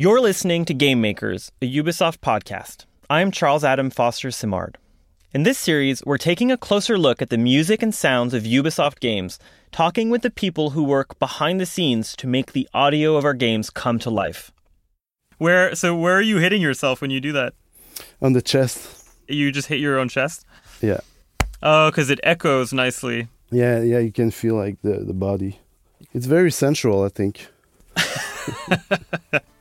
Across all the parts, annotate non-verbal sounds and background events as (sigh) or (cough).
You're listening to Game Makers, a Ubisoft podcast. I'm Charles Adam Foster Simard. In this series, we're taking a closer look at the music and sounds of Ubisoft games, talking with the people who work behind the scenes to make the audio of our games come to life. Where so where are you hitting yourself when you do that? On the chest. You just hit your own chest? Yeah. Oh, cuz it echoes nicely. Yeah, yeah, you can feel like the the body. It's very sensual, I think. (laughs)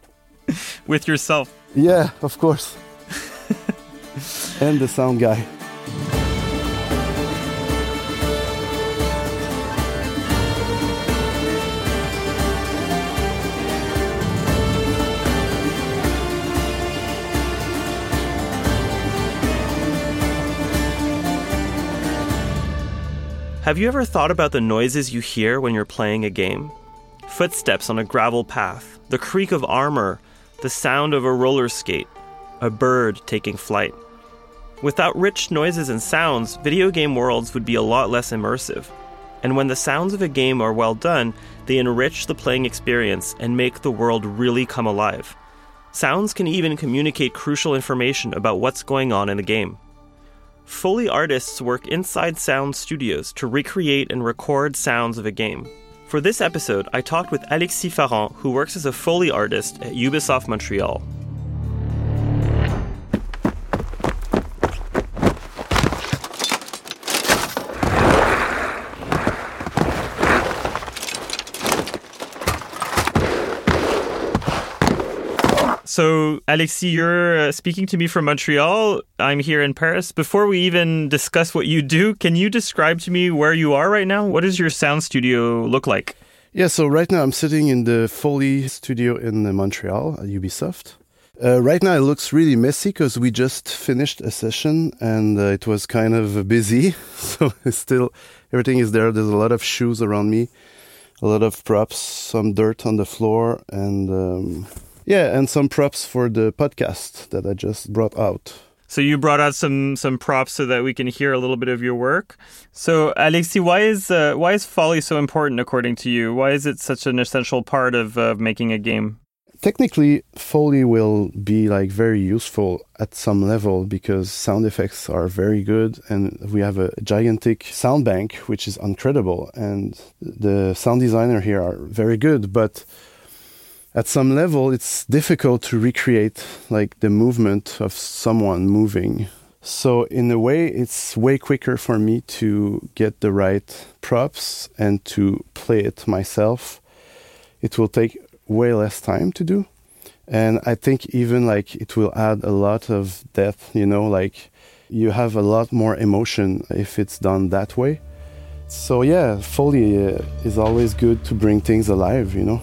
with yourself. Yeah, of course. (laughs) and the sound guy. Have you ever thought about the noises you hear when you're playing a game? Footsteps on a gravel path, the creak of armor, the sound of a roller skate, a bird taking flight. Without rich noises and sounds, video game worlds would be a lot less immersive. And when the sounds of a game are well done, they enrich the playing experience and make the world really come alive. Sounds can even communicate crucial information about what's going on in the game. Foley artists work inside sound studios to recreate and record sounds of a game. For this episode, I talked with Alexis Farrand, who works as a Foley artist at Ubisoft Montreal. So, Alexis, you're uh, speaking to me from Montreal. I'm here in Paris. Before we even discuss what you do, can you describe to me where you are right now? What does your sound studio look like? Yeah, so right now I'm sitting in the Foley studio in Montreal at Ubisoft. Uh, right now it looks really messy because we just finished a session and uh, it was kind of busy. (laughs) So still everything is there. There's a lot of shoes around me, a lot of props, some dirt on the floor, and um, yeah, and some props for the podcast that I just brought out. So you brought out some some props so that we can hear a little bit of your work. So Alexi, why is uh, why is Foley so important according to you? Why is it such an essential part of uh, making a game? Technically, Foley will be like very useful at some level because sound effects are very good, and we have a gigantic sound bank which is incredible, and the sound designer here are very good, but at some level it's difficult to recreate like the movement of someone moving. So in a way it's way quicker for me to get the right props and to play it myself. It will take way less time to do. And i think even like it will add a lot of depth you know like you have a lot more emotion if it's done that way. So yeah foley uh, is always good to bring things alive you know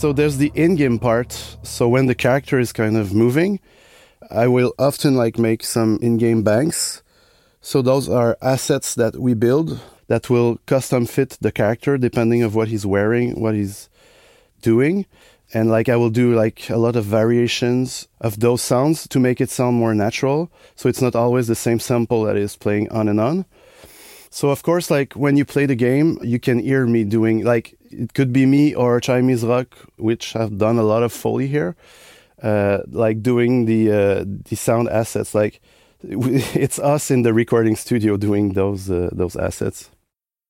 so there's the in-game part. So when the character is kind of moving, I will often like make some in-game banks. So those are assets that we build that will custom fit the character depending of what he's wearing, what he's doing. And like I will do like a lot of variations of those sounds to make it sound more natural. So it's not always the same sample that is playing on and on. So of course, like when you play the game, you can hear me doing like it could be me or Chinese rock, which have done a lot of foley here, uh, like doing the uh, the sound assets. Like (laughs) it's us in the recording studio doing those uh, those assets.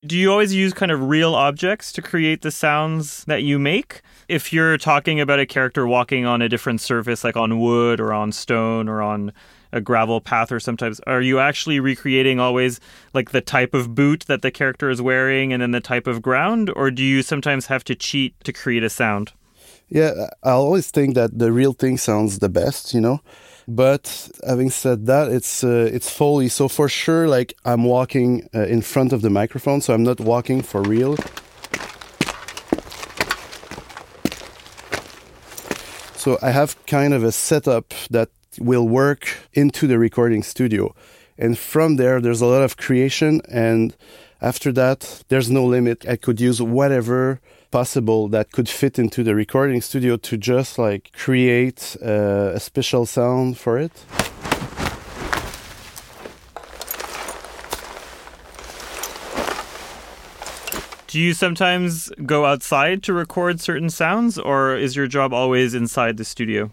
Do you always use kind of real objects to create the sounds that you make? If you're talking about a character walking on a different surface, like on wood or on stone or on a gravel path or sometimes are you actually recreating always like the type of boot that the character is wearing and then the type of ground or do you sometimes have to cheat to create a sound? Yeah, I always think that the real thing sounds the best, you know. But having said that, it's uh, it's Foley, so for sure, like I'm walking uh, in front of the microphone, so I'm not walking for real. So I have kind of a setup that will work into the recording studio, and from there, there's a lot of creation, and after that, there's no limit. I could use whatever possible that could fit into the recording studio to just like create uh, a special sound for it. Do you sometimes go outside to record certain sounds, or is your job always inside the studio?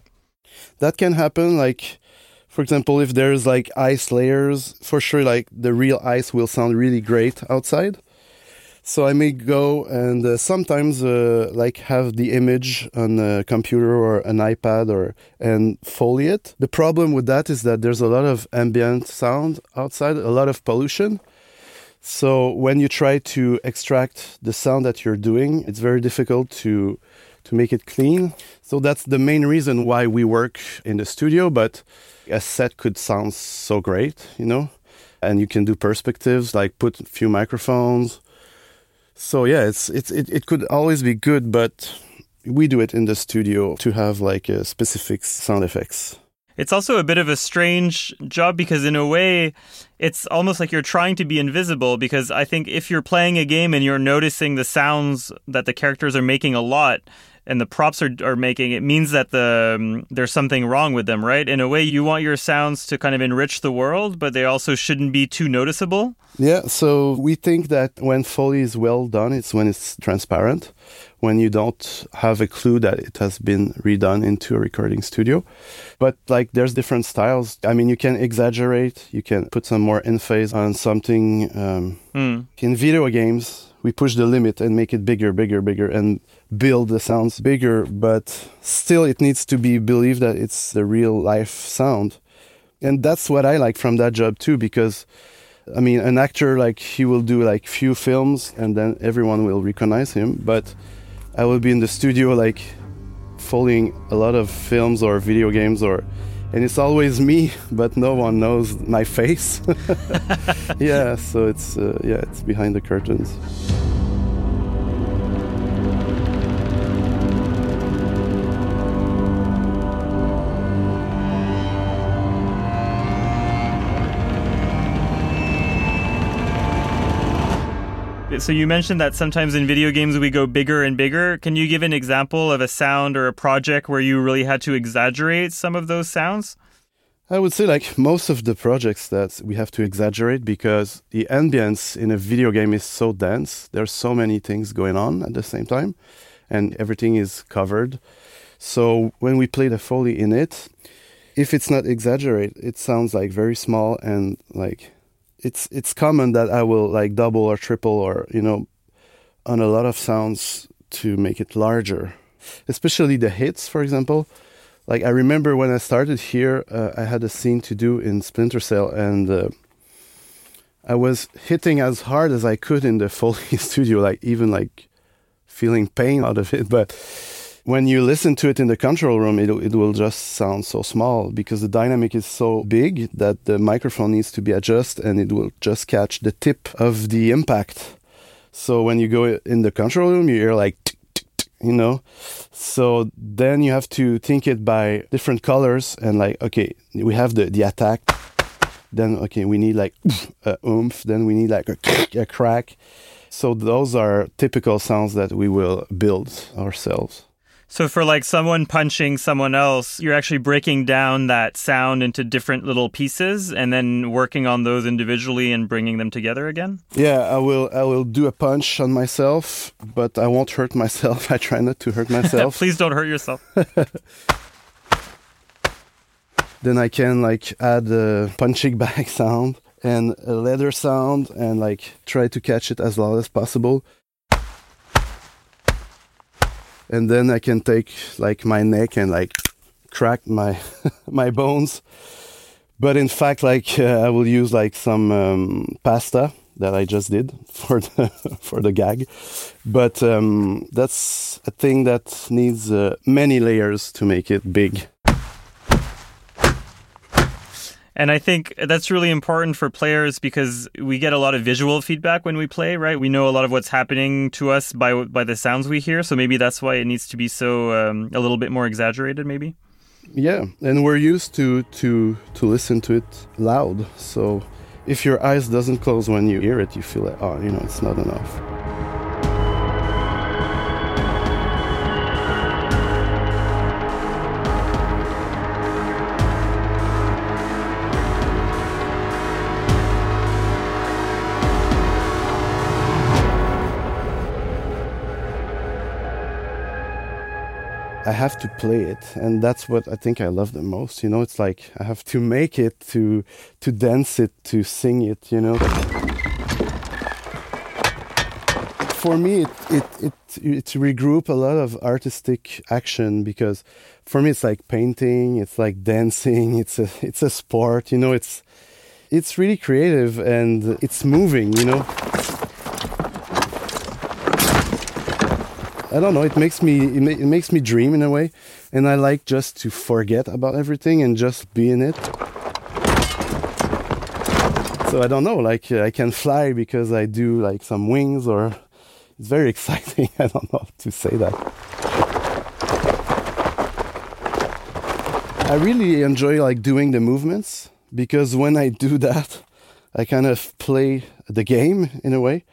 That can happen. Like, for example, if there's like ice layers, for sure, like the real ice will sound really great outside. So I may go and uh, sometimes uh, like have the image on a computer or an iPad or and it. The problem with that is that there's a lot of ambient sound outside, a lot of pollution. So when you try to extract the sound that you're doing, it's very difficult to to make it clean. So that's the main reason why we work in the studio, but a set could sound so great, you know? And you can do perspectives like put a few microphones so yeah, it's it's it, it could always be good, but we do it in the studio to have like a specific sound effects. It's also a bit of a strange job because, in a way, it's almost like you're trying to be invisible. Because I think if you're playing a game and you're noticing the sounds that the characters are making a lot, and the props are, are making, it means that the um, there's something wrong with them, right? In a way, you want your sounds to kind of enrich the world, but they also shouldn't be too noticeable. Yeah, so we think that when Foley is well done, it's when it's transparent, when you don't have a clue that it has been redone into a recording studio. But like there's different styles. I mean, you can exaggerate, you can put some more in phase on something. Um, mm. In video games, we push the limit and make it bigger, bigger, bigger, and build the sounds bigger, but still it needs to be believed that it's the real life sound. And that's what I like from that job too, because I mean, an actor like he will do like few films and then everyone will recognize him, but I will be in the studio like following a lot of films or video games or and it's always me, but no one knows my face. (laughs) (laughs) yeah, so it's uh, yeah, it's behind the curtains. So you mentioned that sometimes in video games we go bigger and bigger. Can you give an example of a sound or a project where you really had to exaggerate some of those sounds? I would say like most of the projects that we have to exaggerate because the ambience in a video game is so dense. There's so many things going on at the same time and everything is covered. So when we play the foley in it, if it's not exaggerated, it sounds like very small and like it's it's common that I will like double or triple or you know on a lot of sounds to make it larger, especially the hits, for example. Like I remember when I started here, uh, I had a scene to do in Splinter Cell, and uh, I was hitting as hard as I could in the (laughs) Foley (laughs) studio, like even like feeling pain out of it, but when you listen to it in the control room, it, it will just sound so small because the dynamic is so big that the microphone needs to be adjusted and it will just catch the tip of the impact. So when you go in the control room, you hear like, you know, so then you have to think it by different colors and like, okay, we have the, the attack. Then, okay, we need like (laughs) a oomph. Then we need like a, (laughs) a crack. So those are typical sounds that we will build ourselves. So for like someone punching someone else, you're actually breaking down that sound into different little pieces and then working on those individually and bringing them together again? Yeah, I will I will do a punch on myself, but I won't hurt myself. (laughs) I try not to hurt myself. (laughs) Please don't hurt yourself. (laughs) then I can like add a punching bag sound and a leather sound and like try to catch it as loud as possible and then I can take like my neck and like crack my (laughs) my bones. but in fact, like uh, I will use like some um, pasta that I just did (laughs) for the for the gag, but um, that's a thing that needs uh, many layers to make it big. And I think that's really important for players because we get a lot of visual feedback when we play, right? We know a lot of what's happening to us by by the sounds we hear. So maybe that's why it needs to be so um, a little bit more exaggerated, maybe. Yeah, and we're used to to to listen to it loud. So if your eyes doesn't close when you hear it, you feel like, oh, you know, it's not enough. I have to play it, and that's what I think I love the most. You know, it's like I have to make it, to to dance it, to sing it. You know. For me, it it it it regroup a lot of artistic action because for me it's like painting, it's like dancing, it's a it's a sport. You know, it's it's really creative and it's moving. You know. I don't know. It makes me it, ma- it makes me dream in a way, and I like just to forget about everything and just be in it. So I don't know. Like I can fly because I do like some wings, or it's very (laughs) exciting. I don't know to say that. I really enjoy like doing the movements because when I do that, I kind of play the game in a way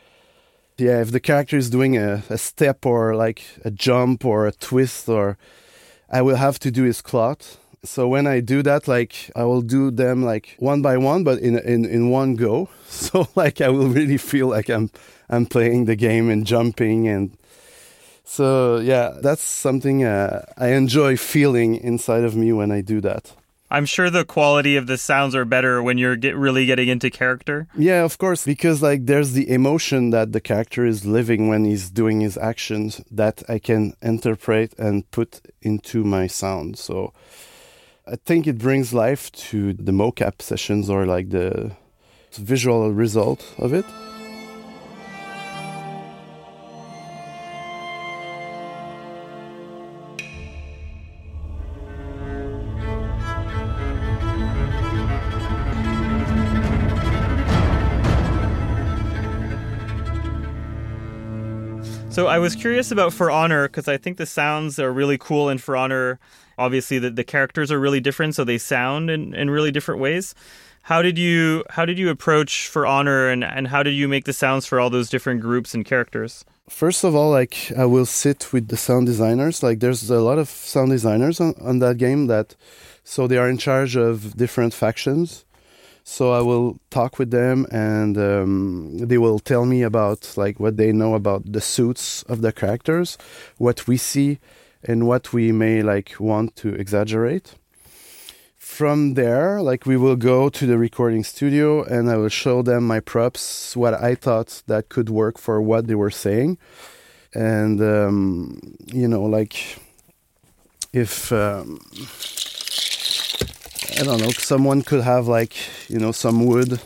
yeah, if the character is doing a, a step or like a jump or a twist, or I will have to do his cloth. So when I do that, like I will do them like one by one, but in in in one go. (laughs) So like I will really feel like I'm I'm playing the game and jumping and. So yeah, that's something uh, I enjoy feeling inside of me when I do that. I'm sure the quality of the sounds are better when you're get really getting into character. Yeah, of course, because like there's the emotion that the character is living when he's doing his actions that I can interpret and put into my sound. So I think it brings life to the mocap sessions or like the visual result of it. So I was curious about For Honor because I think the sounds are really cool in For Honor. Obviously, the, the characters are really different, so they sound in, in really different ways. How did you how did you approach For Honor, and, and how did you make the sounds for all those different groups and characters? First of all, like I will sit with the sound designers. Like there's a lot of sound designers on, on that game that so they are in charge of different factions so I will talk with them, and um, they will tell me about like what they know about the suits of the characters, what we see, and what we may like want to exaggerate. From there, like we will go to the recording studio, and I will show them my props, what I thought that could work for what they were saying, and um, you know, like if. Um, I don't know, someone could have like, you know, some wood.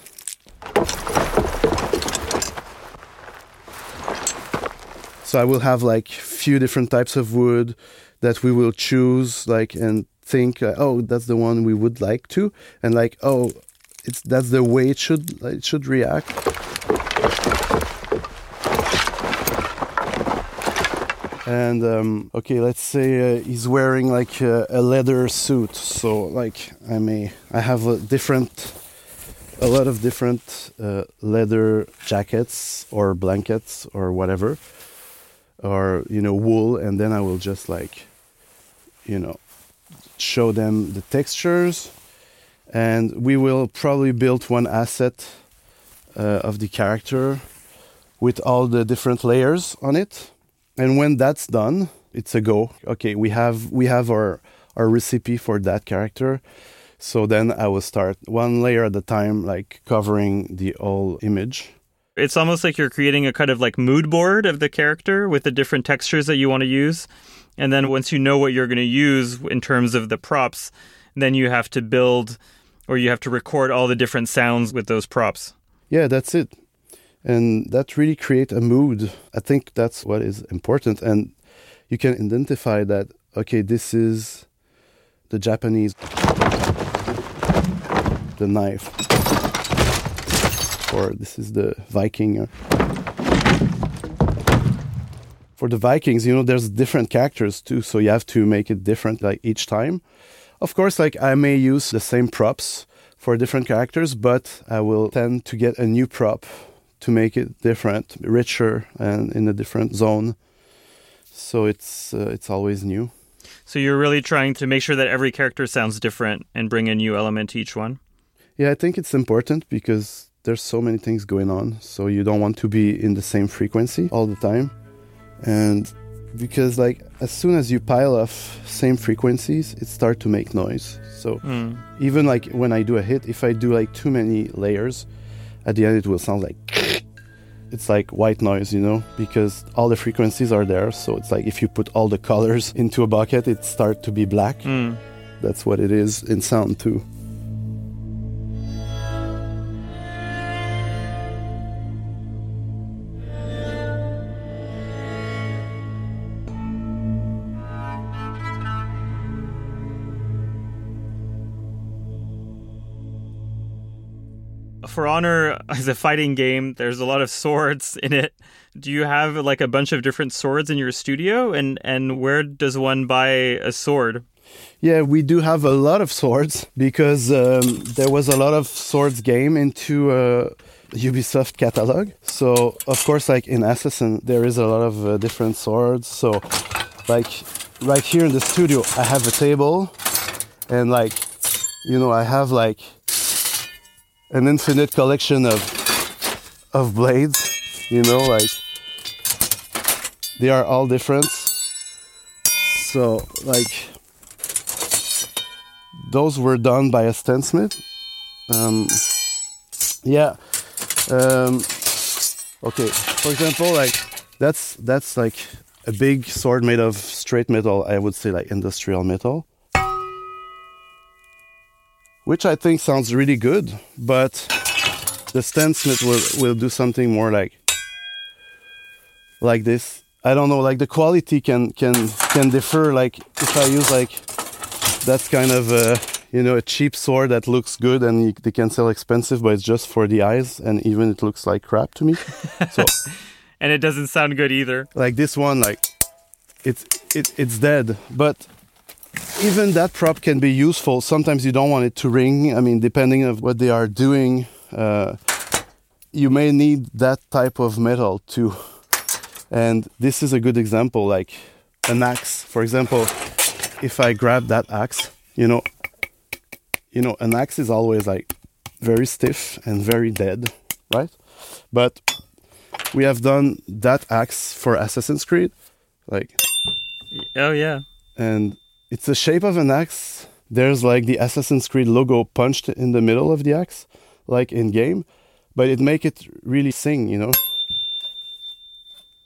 So I will have like few different types of wood that we will choose like and think uh, oh that's the one we would like to and like oh it's that's the way it should it should react and um, okay let's say uh, he's wearing like a, a, leather suit. So like i may i have a different a lot of different uh, leather jackets or blankets or whatever or you know wool. And then i will just like you know show them the textures. And we will probably build one asset uh, of the character with all the different layers on it and when that's done it's a go okay we have we have our our recipe for that character so then i will start one layer at a time like covering the whole image it's almost like you're creating a kind of like mood board of the character with the different textures that you want to use and then once you know what you're going to use in terms of the props then you have to build Or you have to record all the different sounds with those props. Yeah, that's it. And that really create a mood. I think that's what is important. And you can identify that, okay, this is the Japanese, the knife, or this is the Viking. For the Vikings, you know, there's different characters too, so you have to make it different like each time. Of course, like I may use the same props for different characters, but I will tend to get a new prop to make it different, richer, and in a different zone. So it's uh, it's always new. So you're really trying to make sure that every character sounds different and bring a new element to each one. Yeah, I think it's important because there's so many things going on, so you don't want to be in the same frequency all the time. And because like as soon as you pile up same frequencies, it starts to make noise. So Mm. even like when I do a hit, if I do like too many layers, at the end it will sound like it's like white noise, you know, because all the frequencies are there. So it's like if you put all the colors (laughs) into a bucket, it start to be black. Mm. That's what it is in sound too. For Honor as a fighting game, there's a lot of swords in it. Do you have like a bunch of different swords in your studio? And and where does one buy a sword? Yeah, we do have a lot of swords because um, there was a lot of swords game into uh, Ubisoft catalog. So of course, like in Assassin, there is a lot of uh, different swords. So like right here in the studio, I have a table, and like you know, I have like an infinite collection of of blades. You know, like they are all different. So like those were done by a stencilsmith. Um, yeah. Um, okay. For example, like that's that's like a big sword made of straight metal. I would say like industrial metal, which I think sounds really good. But the stencilsmith will will do something more like like this. I don't know. Like the quality can can can differ. Like if I use like that's kind of a you know a cheap sword that looks good and you, they can sell expensive, but it's just for the eyes, and even it looks like crap to me. (laughs) so And it doesn't sound good either. like this one, like it's it, it's dead, but even that prop can be useful. Sometimes you don't want it to ring. I mean, depending of what they are doing, uh, you may need that type of metal too. And this is a good example, like an axe, for example. If I grab that axe, you know, you know, an axe is always like very stiff and very dead, right? But we have done that axe for Assassin's Creed, like Oh yeah. and it's the shape of an axe. There's like the Assassin's Creed logo punched in the middle of the axe, like in game, but it make it really sing, you know.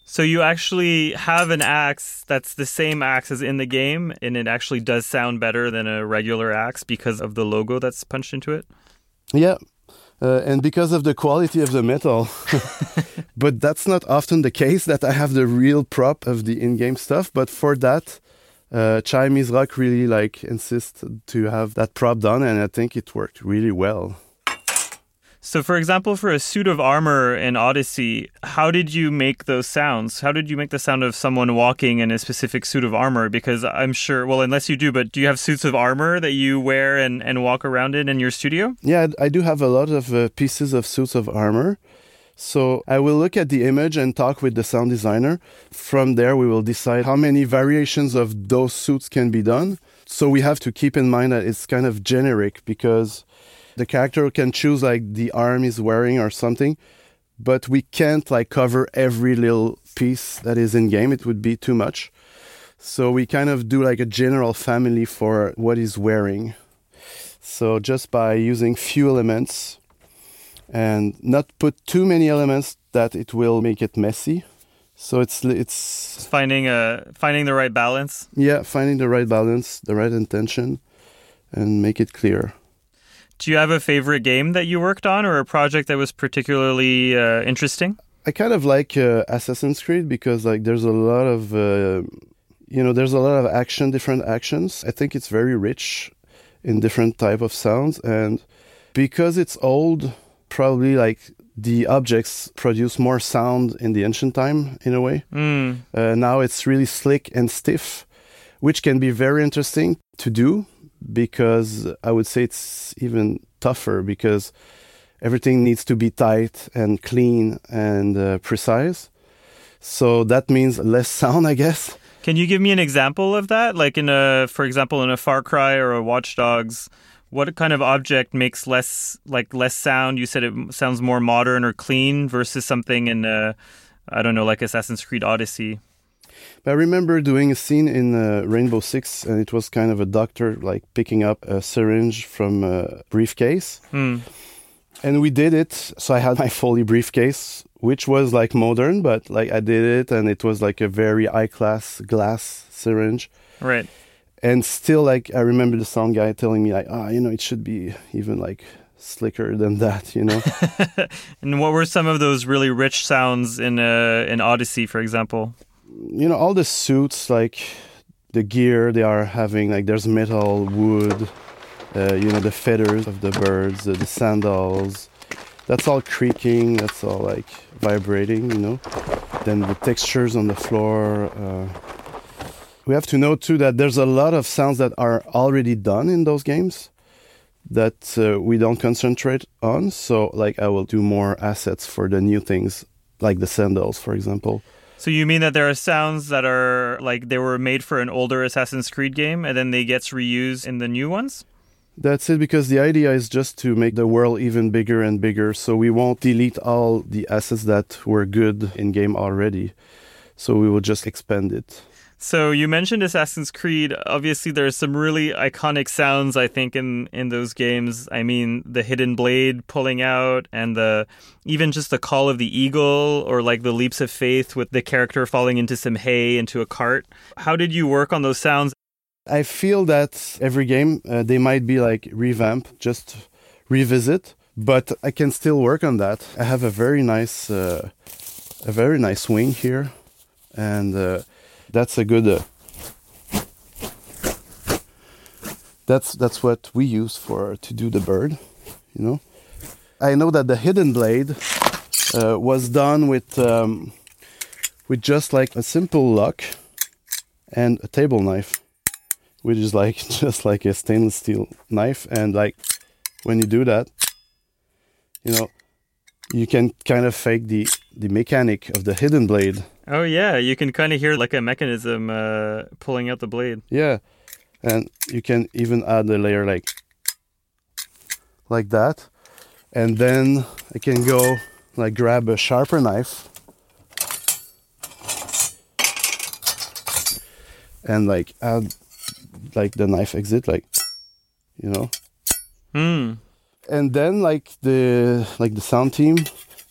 So you actually have an axe that's the same axe as in the game, and it actually does sound better than a regular axe because of the logo that's punched into it. Yeah, uh, and because of the quality of the metal, (laughs) but that's not often the case that I have the real prop of the in-game stuff. But for that, uh, Chinese Rock really like insisted to have that prop done, and I think it worked really well. So, for example, for a suit of armor in Odyssey, how did you make those sounds? How did you make the sound of someone walking in a specific suit of armor? Because I'm sure, well, unless you do, but do you have suits of armor that you wear and, and walk around in in your studio? Yeah, I do have a lot of uh, pieces of suits of armor. So I will look at the image and talk with the sound designer. From there, we will decide how many variations of those suits can be done. So we have to keep in mind that it's kind of generic because the character can choose like the arm he's wearing or something, but we can't like cover every little piece that is in game. It would be too much. So we kind of do like a general family for what he's wearing. So just by using few elements and not put too many elements that it will make it messy. So it's it's Just finding a finding the right balance. yeah, finding the right balance, the right intention and make it clear. Do you have a favorite game that you worked on or a project that was particularly uh, interesting? I kind of like uh, Assassin's Creed because like there's a lot of uh, you know there's a lot of action, different actions. I think it's very rich in different type of sounds and because it's old, probably like the objects produce more sound in the ancient time in a way. Mm. Uh, now it's really slick and stiff, which can be very interesting to do because I would say it's even tougher because everything needs to be tight and clean and uh, precise. So that means less (laughs) sound, I guess. Can you give me an example of that? Like in a, for example, in a Far Cry or a Watch Dogs, what kind of object makes less like less sound? You said it sounds more modern or clean versus something in a, I don't know, like Assassin's Creed Odyssey. But I remember doing a scene in uh, Rainbow Six, and it was kind of a doctor like picking up a syringe from a briefcase. Hmm. And we did it. So I had my Foley briefcase, which was like modern, but like I did it, and it was like a very high class glass syringe. Right. And still, like I remember the sound guy telling me, like, ah, you know, it should be even like slicker than that, you know. (laughs) And what were some of those really rich sounds in uh, in Odyssey, for example? you know all the suits like the gear they are having like there's metal wood uh, you know the feathers of the birds uh, the sandals that's all creaking that's all like vibrating you know then the textures on the floor uh, we have to know too that there's a lot of sounds that are already done in those games that uh, we don't concentrate on so like i will do more assets for the new things like the sandals for example So you mean that there are sounds that are like they were made for an older Assassin's Creed game and then they gets reused in the new ones? That's it, because the idea is just to make the world even bigger and bigger. So we won't delete all the assets that were good in game already. So we will just expand it. So you mentioned Assassin's Creed. Obviously, there's some really iconic sounds. I think in in those games. I mean, the hidden blade pulling out, and the even just the call of the eagle, or like the leaps of faith with the character falling into some hay into a cart. How did you work on those sounds? I feel that every game uh, they might be like revamp, just revisit, but I can still work on that. I have a very nice, uh, a very nice wing here, and uh, that's a good. Uh, that's that's what we use for to do the bird, you know. I know that the hidden blade uh, was done with um, with just like a simple lock and a table knife which is like (laughs) just like a stainless steel knife and like when you do that you know you can kind of fake the the mechanic of the hidden blade Oh yeah, you can kind of hear like a mechanism uh, pulling out the blade. yeah and you can even add a layer like like that and then i can go like grab a sharper knife and like add like the knife exit like you know Hmm. and then like the like the sound team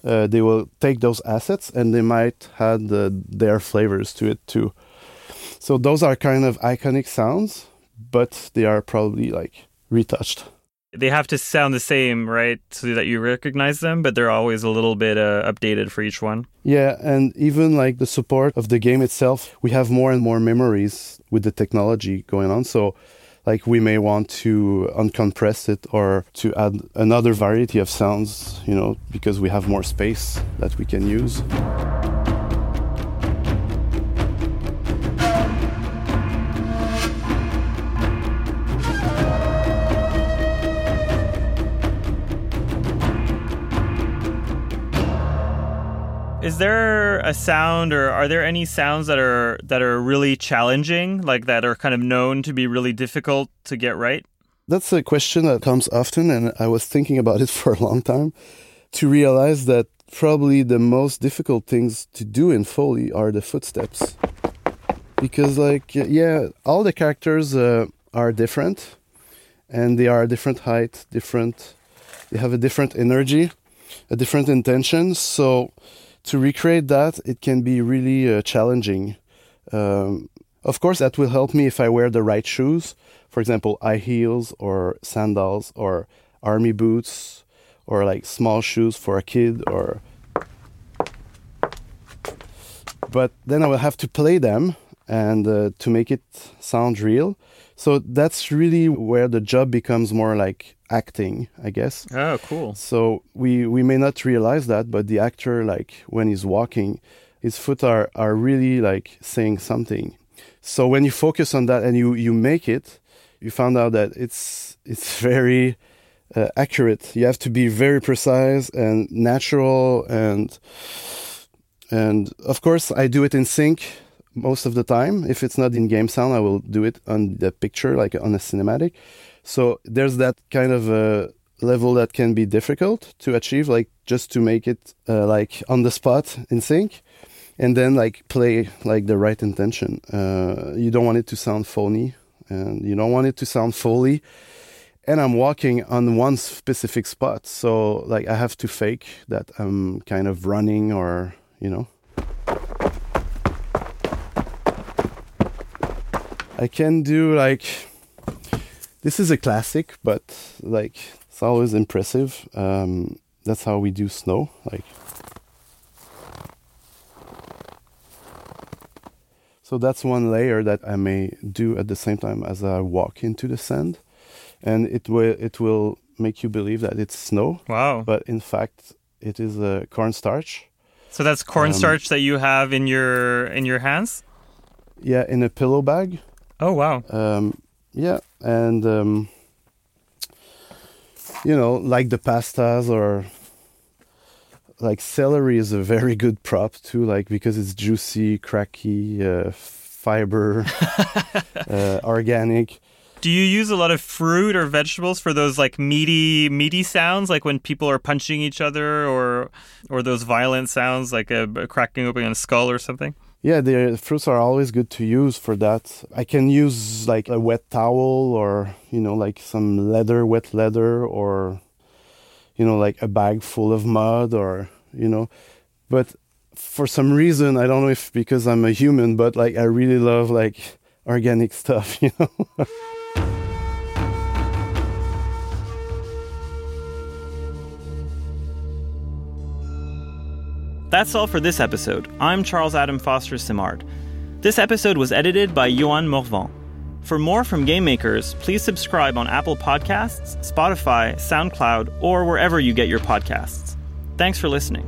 uh, they will take those assets and they might add the, their flavors to it too. So those are kind of iconic sounds but they are probably like retouched. They have to sound the same, right, so that you recognize them, but they're always a little bit uh, updated for each one. yeah and even like the support of the game itself we have more and more memories with the technology going on. So like we may want to uncompress it or to add another variety of sounds you know because we have more space that we can use Is there a sound, or are there any sounds that are that are really challenging, like that are kind of known to be really difficult to get right? That's a question that comes often, and I was thinking about it (laughs) for a long time to realize that probably the most difficult things to do in Foley are the footsteps. Because, like, yeah, all the characters uh, are different and they are different height, different, they have a different energy, a different intention. So, to recreate that, it can be really uh, challenging. Um, of course, that will help me if I wear the right shoes. For example, high heels or sandals or army boots or like small shoes for a kid or but then I will have to play them and uh, to make it sound real. So that's really where the job becomes more like acting, I guess. Oh, cool. So we we may not realize that, but the actor, like when he's walking, his foot are are really like saying something. So when you focus on that and you you make it, you found out that it's it's (laughs) very uh, accurate. You have to be very precise and natural and and of course I do it in sync most of the time. If it's not in game sound, I will do it on the picture, like on a cinematic. So there's that kind of a level that can be difficult to achieve, like just to make it uh, like on the spot in sync, and then like play like the right intention. Uh, you don't want it to sound phony, and you don't want it to sound foley. And I'm walking on one specific spot, so like I have to fake that I'm kind of running or you know I can do like this is a classic, but like it's always impressive. Um, that's how we do snow. Like so, that's one layer that I may do at the same time as I walk into the sand, and it will it will make you believe that it's snow. Wow! But in fact, it is a cornstarch. So that's cornstarch um, that you have in your in your hands. Yeah, in a pillow bag. Oh wow. Um, yeah, and um, you know, like the pastas or like celery is a very good prop too, like because it's juicy, cracky, uh, fiber, (laughs) uh, organic. Do you use a lot of fruit or vegetables for those like meaty meaty sounds, like when people are punching each other, or or those violent sounds like a, a cracking open a skull or something? Yeah the fruits are always good to use for that. I can use like a wet towel or you know like some leather wet leather or you know like a bag full of mud or you know. But for some reason i don't know if because i'm a human but like i really love like organic stuff (laughs) you know That's all for this episode. I'm Charles Adam Foster Simard. This episode was edited by Johan Morvan. For more from Game Makers, please subscribe on Apple Podcasts, Spotify, SoundCloud, or wherever you get your podcasts. Thanks for listening.